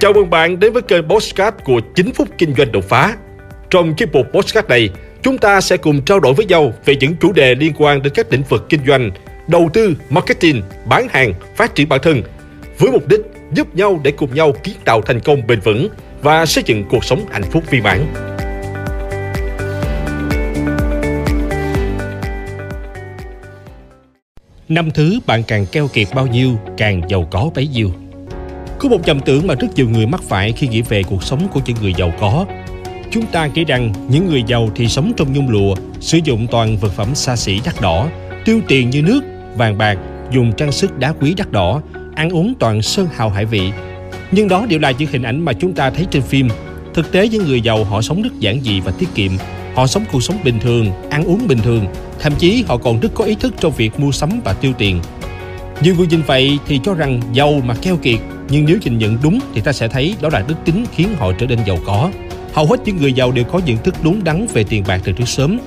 Chào mừng bạn đến với kênh Postcard của 9 phút kinh doanh đột phá. Trong chiếc mục Postcard này, chúng ta sẽ cùng trao đổi với nhau về những chủ đề liên quan đến các lĩnh vực kinh doanh, đầu tư, marketing, bán hàng, phát triển bản thân, với mục đích giúp nhau để cùng nhau kiến tạo thành công bền vững và xây dựng cuộc sống hạnh phúc viên mãn. Năm thứ bạn càng keo kiệt bao nhiêu, càng giàu có bấy nhiêu. Có một nhầm tưởng mà rất nhiều người mắc phải khi nghĩ về cuộc sống của những người giàu có. Chúng ta nghĩ rằng những người giàu thì sống trong nhung lụa, sử dụng toàn vật phẩm xa xỉ đắt đỏ, tiêu tiền như nước, vàng bạc, dùng trang sức đá quý đắt đỏ, ăn uống toàn sơn hào hải vị. Nhưng đó đều là những hình ảnh mà chúng ta thấy trên phim. Thực tế những người giàu họ sống rất giản dị và tiết kiệm. Họ sống cuộc sống bình thường, ăn uống bình thường, thậm chí họ còn rất có ý thức trong việc mua sắm và tiêu tiền. Nhiều người nhìn vậy thì cho rằng giàu mà keo kiệt, nhưng nếu nhìn nhận đúng thì ta sẽ thấy đó là đức tính khiến họ trở nên giàu có. Hầu hết những người giàu đều có nhận thức đúng đắn về tiền bạc từ trước sớm.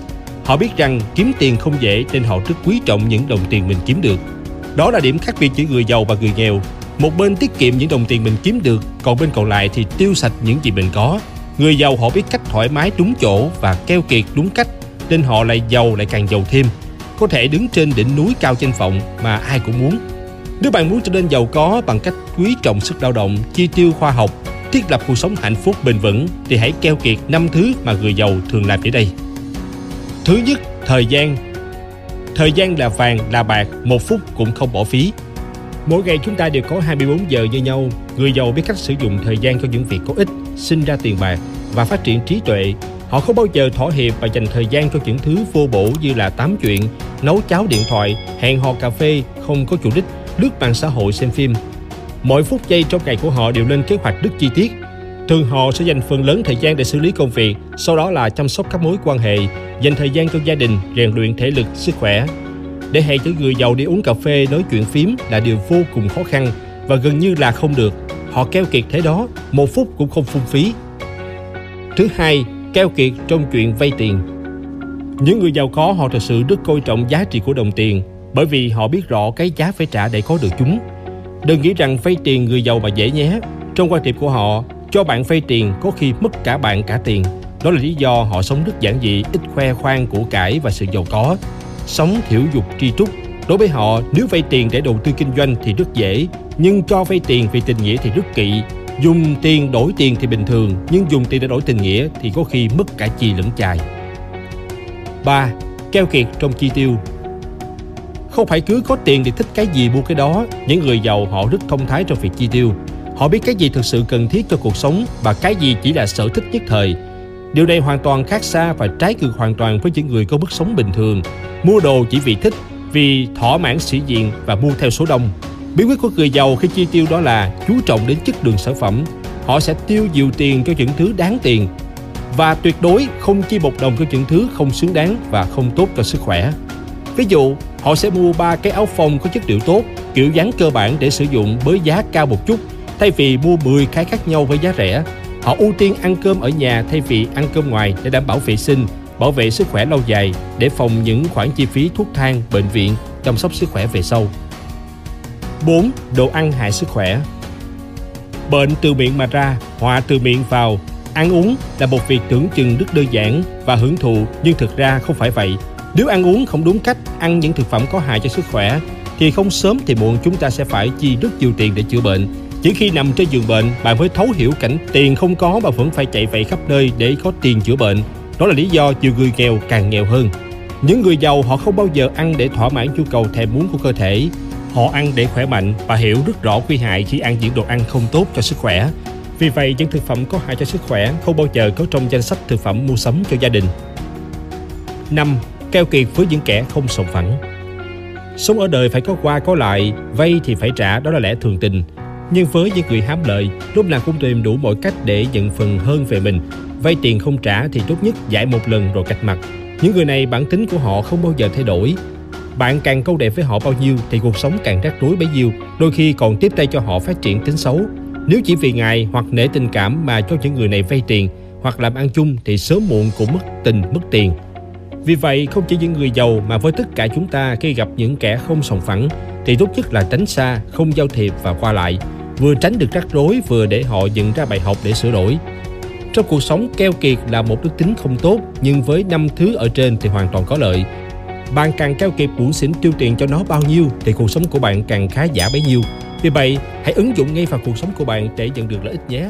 Họ biết rằng kiếm tiền không dễ nên họ rất quý trọng những đồng tiền mình kiếm được. Đó là điểm khác biệt giữa người giàu và người nghèo. Một bên tiết kiệm những đồng tiền mình kiếm được, còn bên còn lại thì tiêu sạch những gì mình có. Người giàu họ biết cách thoải mái đúng chỗ và keo kiệt đúng cách, nên họ lại giàu lại càng giàu thêm. Có thể đứng trên đỉnh núi cao trên vọng mà ai cũng muốn. Nếu bạn muốn trở nên giàu có bằng cách quý trọng sức lao động, chi tiêu khoa học, thiết lập cuộc sống hạnh phúc bền vững thì hãy keo kiệt năm thứ mà người giàu thường làm dưới đây. Thứ nhất, thời gian. Thời gian là vàng, là bạc, một phút cũng không bỏ phí. Mỗi ngày chúng ta đều có 24 giờ như nhau. Người giàu biết cách sử dụng thời gian cho những việc có ích, sinh ra tiền bạc và phát triển trí tuệ. Họ không bao giờ thỏa hiệp và dành thời gian cho những thứ vô bổ như là tám chuyện, nấu cháo điện thoại, hẹn hò cà phê, không có chủ đích, lướt mạng xã hội xem phim. Mỗi phút giây trong ngày của họ đều lên kế hoạch rất chi tiết. Thường họ sẽ dành phần lớn thời gian để xử lý công việc, sau đó là chăm sóc các mối quan hệ, dành thời gian cho gia đình, rèn luyện thể lực, sức khỏe. Để hẹn những người giàu đi uống cà phê nói chuyện phím là điều vô cùng khó khăn và gần như là không được. Họ keo kiệt thế đó, một phút cũng không phung phí. Thứ hai, keo kiệt trong chuyện vay tiền. Những người giàu có họ thật sự rất coi trọng giá trị của đồng tiền bởi vì họ biết rõ cái giá phải trả để có được chúng. Đừng nghĩ rằng vay tiền người giàu mà dễ nhé. Trong quan điểm của họ, cho bạn vay tiền có khi mất cả bạn cả tiền. Đó là lý do họ sống rất giản dị, ít khoe khoang của cải và sự giàu có. Sống thiểu dục tri trúc. Đối với họ, nếu vay tiền để đầu tư kinh doanh thì rất dễ, nhưng cho vay tiền vì tình nghĩa thì rất kỵ. Dùng tiền đổi tiền thì bình thường, nhưng dùng tiền để đổi tình nghĩa thì có khi mất cả chi lẫn chài. 3. Keo kiệt trong chi tiêu không phải cứ có tiền thì thích cái gì mua cái đó. Những người giàu họ rất thông thái trong việc chi tiêu. Họ biết cái gì thực sự cần thiết cho cuộc sống và cái gì chỉ là sở thích nhất thời. Điều này hoàn toàn khác xa và trái ngược hoàn toàn với những người có mức sống bình thường. Mua đồ chỉ vì thích, vì thỏa mãn sĩ diện và mua theo số đông. Bí quyết của người giàu khi chi tiêu đó là chú trọng đến chất lượng sản phẩm. Họ sẽ tiêu nhiều tiền cho những thứ đáng tiền và tuyệt đối không chi một đồng cho những thứ không xứng đáng và không tốt cho sức khỏe. Ví dụ, họ sẽ mua ba cái áo phông có chất liệu tốt, kiểu dáng cơ bản để sử dụng với giá cao một chút, thay vì mua 10 cái khác nhau với giá rẻ. Họ ưu tiên ăn cơm ở nhà thay vì ăn cơm ngoài để đảm bảo vệ sinh, bảo vệ sức khỏe lâu dài để phòng những khoản chi phí thuốc thang, bệnh viện, chăm sóc sức khỏe về sau. 4. Đồ ăn hại sức khỏe Bệnh từ miệng mà ra, họa từ miệng vào. Ăn uống là một việc tưởng chừng rất đơn giản và hưởng thụ nhưng thực ra không phải vậy. Nếu ăn uống không đúng cách, ăn những thực phẩm có hại cho sức khỏe, thì không sớm thì muộn chúng ta sẽ phải chi rất nhiều tiền để chữa bệnh. Chỉ khi nằm trên giường bệnh, bạn mới thấu hiểu cảnh tiền không có mà vẫn phải chạy vậy khắp nơi để có tiền chữa bệnh. Đó là lý do nhiều người nghèo càng nghèo hơn. Những người giàu họ không bao giờ ăn để thỏa mãn nhu cầu thèm muốn của cơ thể. Họ ăn để khỏe mạnh và hiểu rất rõ nguy hại khi ăn những đồ ăn không tốt cho sức khỏe. Vì vậy, những thực phẩm có hại cho sức khỏe không bao giờ có trong danh sách thực phẩm mua sắm cho gia đình. 5 keo kiệt với những kẻ không sòng phẳng. Sống ở đời phải có qua có lại, vay thì phải trả đó là lẽ thường tình. Nhưng với những người hám lợi, lúc nào cũng tìm đủ mọi cách để nhận phần hơn về mình. Vay tiền không trả thì tốt nhất giải một lần rồi cạch mặt. Những người này bản tính của họ không bao giờ thay đổi. Bạn càng câu đẹp với họ bao nhiêu thì cuộc sống càng rắc rối bấy nhiêu, đôi khi còn tiếp tay cho họ phát triển tính xấu. Nếu chỉ vì ngài hoặc nể tình cảm mà cho những người này vay tiền hoặc làm ăn chung thì sớm muộn cũng mất tình mất tiền vì vậy, không chỉ những người giàu mà với tất cả chúng ta khi gặp những kẻ không sòng phẳng thì tốt nhất là tránh xa, không giao thiệp và qua lại. vừa tránh được rắc rối vừa để họ nhận ra bài học để sửa đổi. Trong cuộc sống, keo kiệt là một đức tính không tốt, nhưng với năm thứ ở trên thì hoàn toàn có lợi. Bạn càng keo kiệt bủn xỉn tiêu tiền cho nó bao nhiêu thì cuộc sống của bạn càng khá giả bấy nhiêu. Vì vậy, hãy ứng dụng ngay vào cuộc sống của bạn để nhận được lợi ích nhé.